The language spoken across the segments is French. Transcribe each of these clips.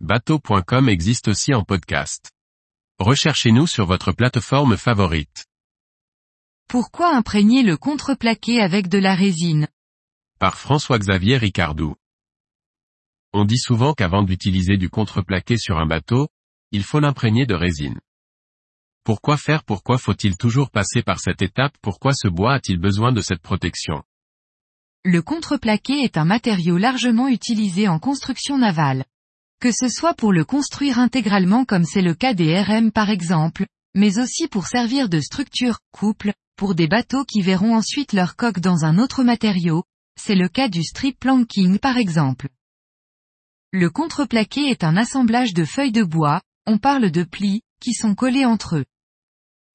bateau.com existe aussi en podcast. Recherchez-nous sur votre plateforme favorite. Pourquoi imprégner le contreplaqué avec de la résine? Par François-Xavier Ricardou. On dit souvent qu'avant d'utiliser du contreplaqué sur un bateau, il faut l'imprégner de résine. Pourquoi faire? Pourquoi faut-il toujours passer par cette étape? Pourquoi ce bois a-t-il besoin de cette protection? Le contreplaqué est un matériau largement utilisé en construction navale. Que ce soit pour le construire intégralement comme c'est le cas des RM par exemple, mais aussi pour servir de structure, couple, pour des bateaux qui verront ensuite leur coque dans un autre matériau, c'est le cas du strip planking par exemple. Le contreplaqué est un assemblage de feuilles de bois, on parle de plis, qui sont collés entre eux.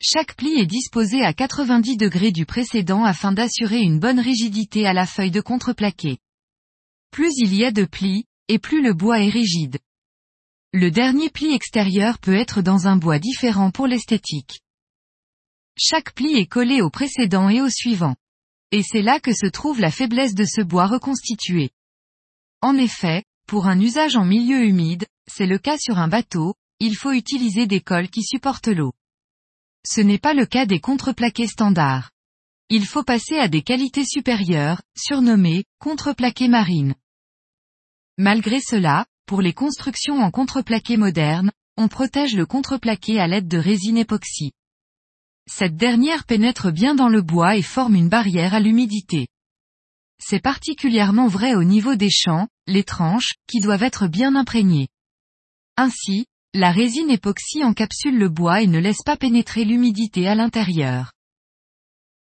Chaque pli est disposé à 90 degrés du précédent afin d'assurer une bonne rigidité à la feuille de contreplaqué. Plus il y a de plis, et plus le bois est rigide. Le dernier pli extérieur peut être dans un bois différent pour l'esthétique. Chaque pli est collé au précédent et au suivant. Et c'est là que se trouve la faiblesse de ce bois reconstitué. En effet, pour un usage en milieu humide, c'est le cas sur un bateau, il faut utiliser des cols qui supportent l'eau. Ce n'est pas le cas des contreplaqués standards. Il faut passer à des qualités supérieures, surnommées contreplaqués marines. Malgré cela, pour les constructions en contreplaqué moderne, on protège le contreplaqué à l'aide de résine époxy. Cette dernière pénètre bien dans le bois et forme une barrière à l'humidité. C'est particulièrement vrai au niveau des champs, les tranches, qui doivent être bien imprégnées. Ainsi, la résine époxy encapsule le bois et ne laisse pas pénétrer l'humidité à l'intérieur.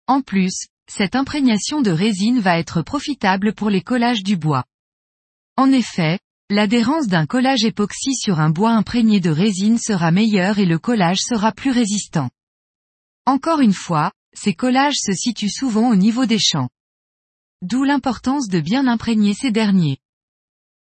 En plus, cette imprégnation de résine va être profitable pour les collages du bois. En effet, l'adhérence d'un collage époxy sur un bois imprégné de résine sera meilleure et le collage sera plus résistant. Encore une fois, ces collages se situent souvent au niveau des champs. D'où l'importance de bien imprégner ces derniers.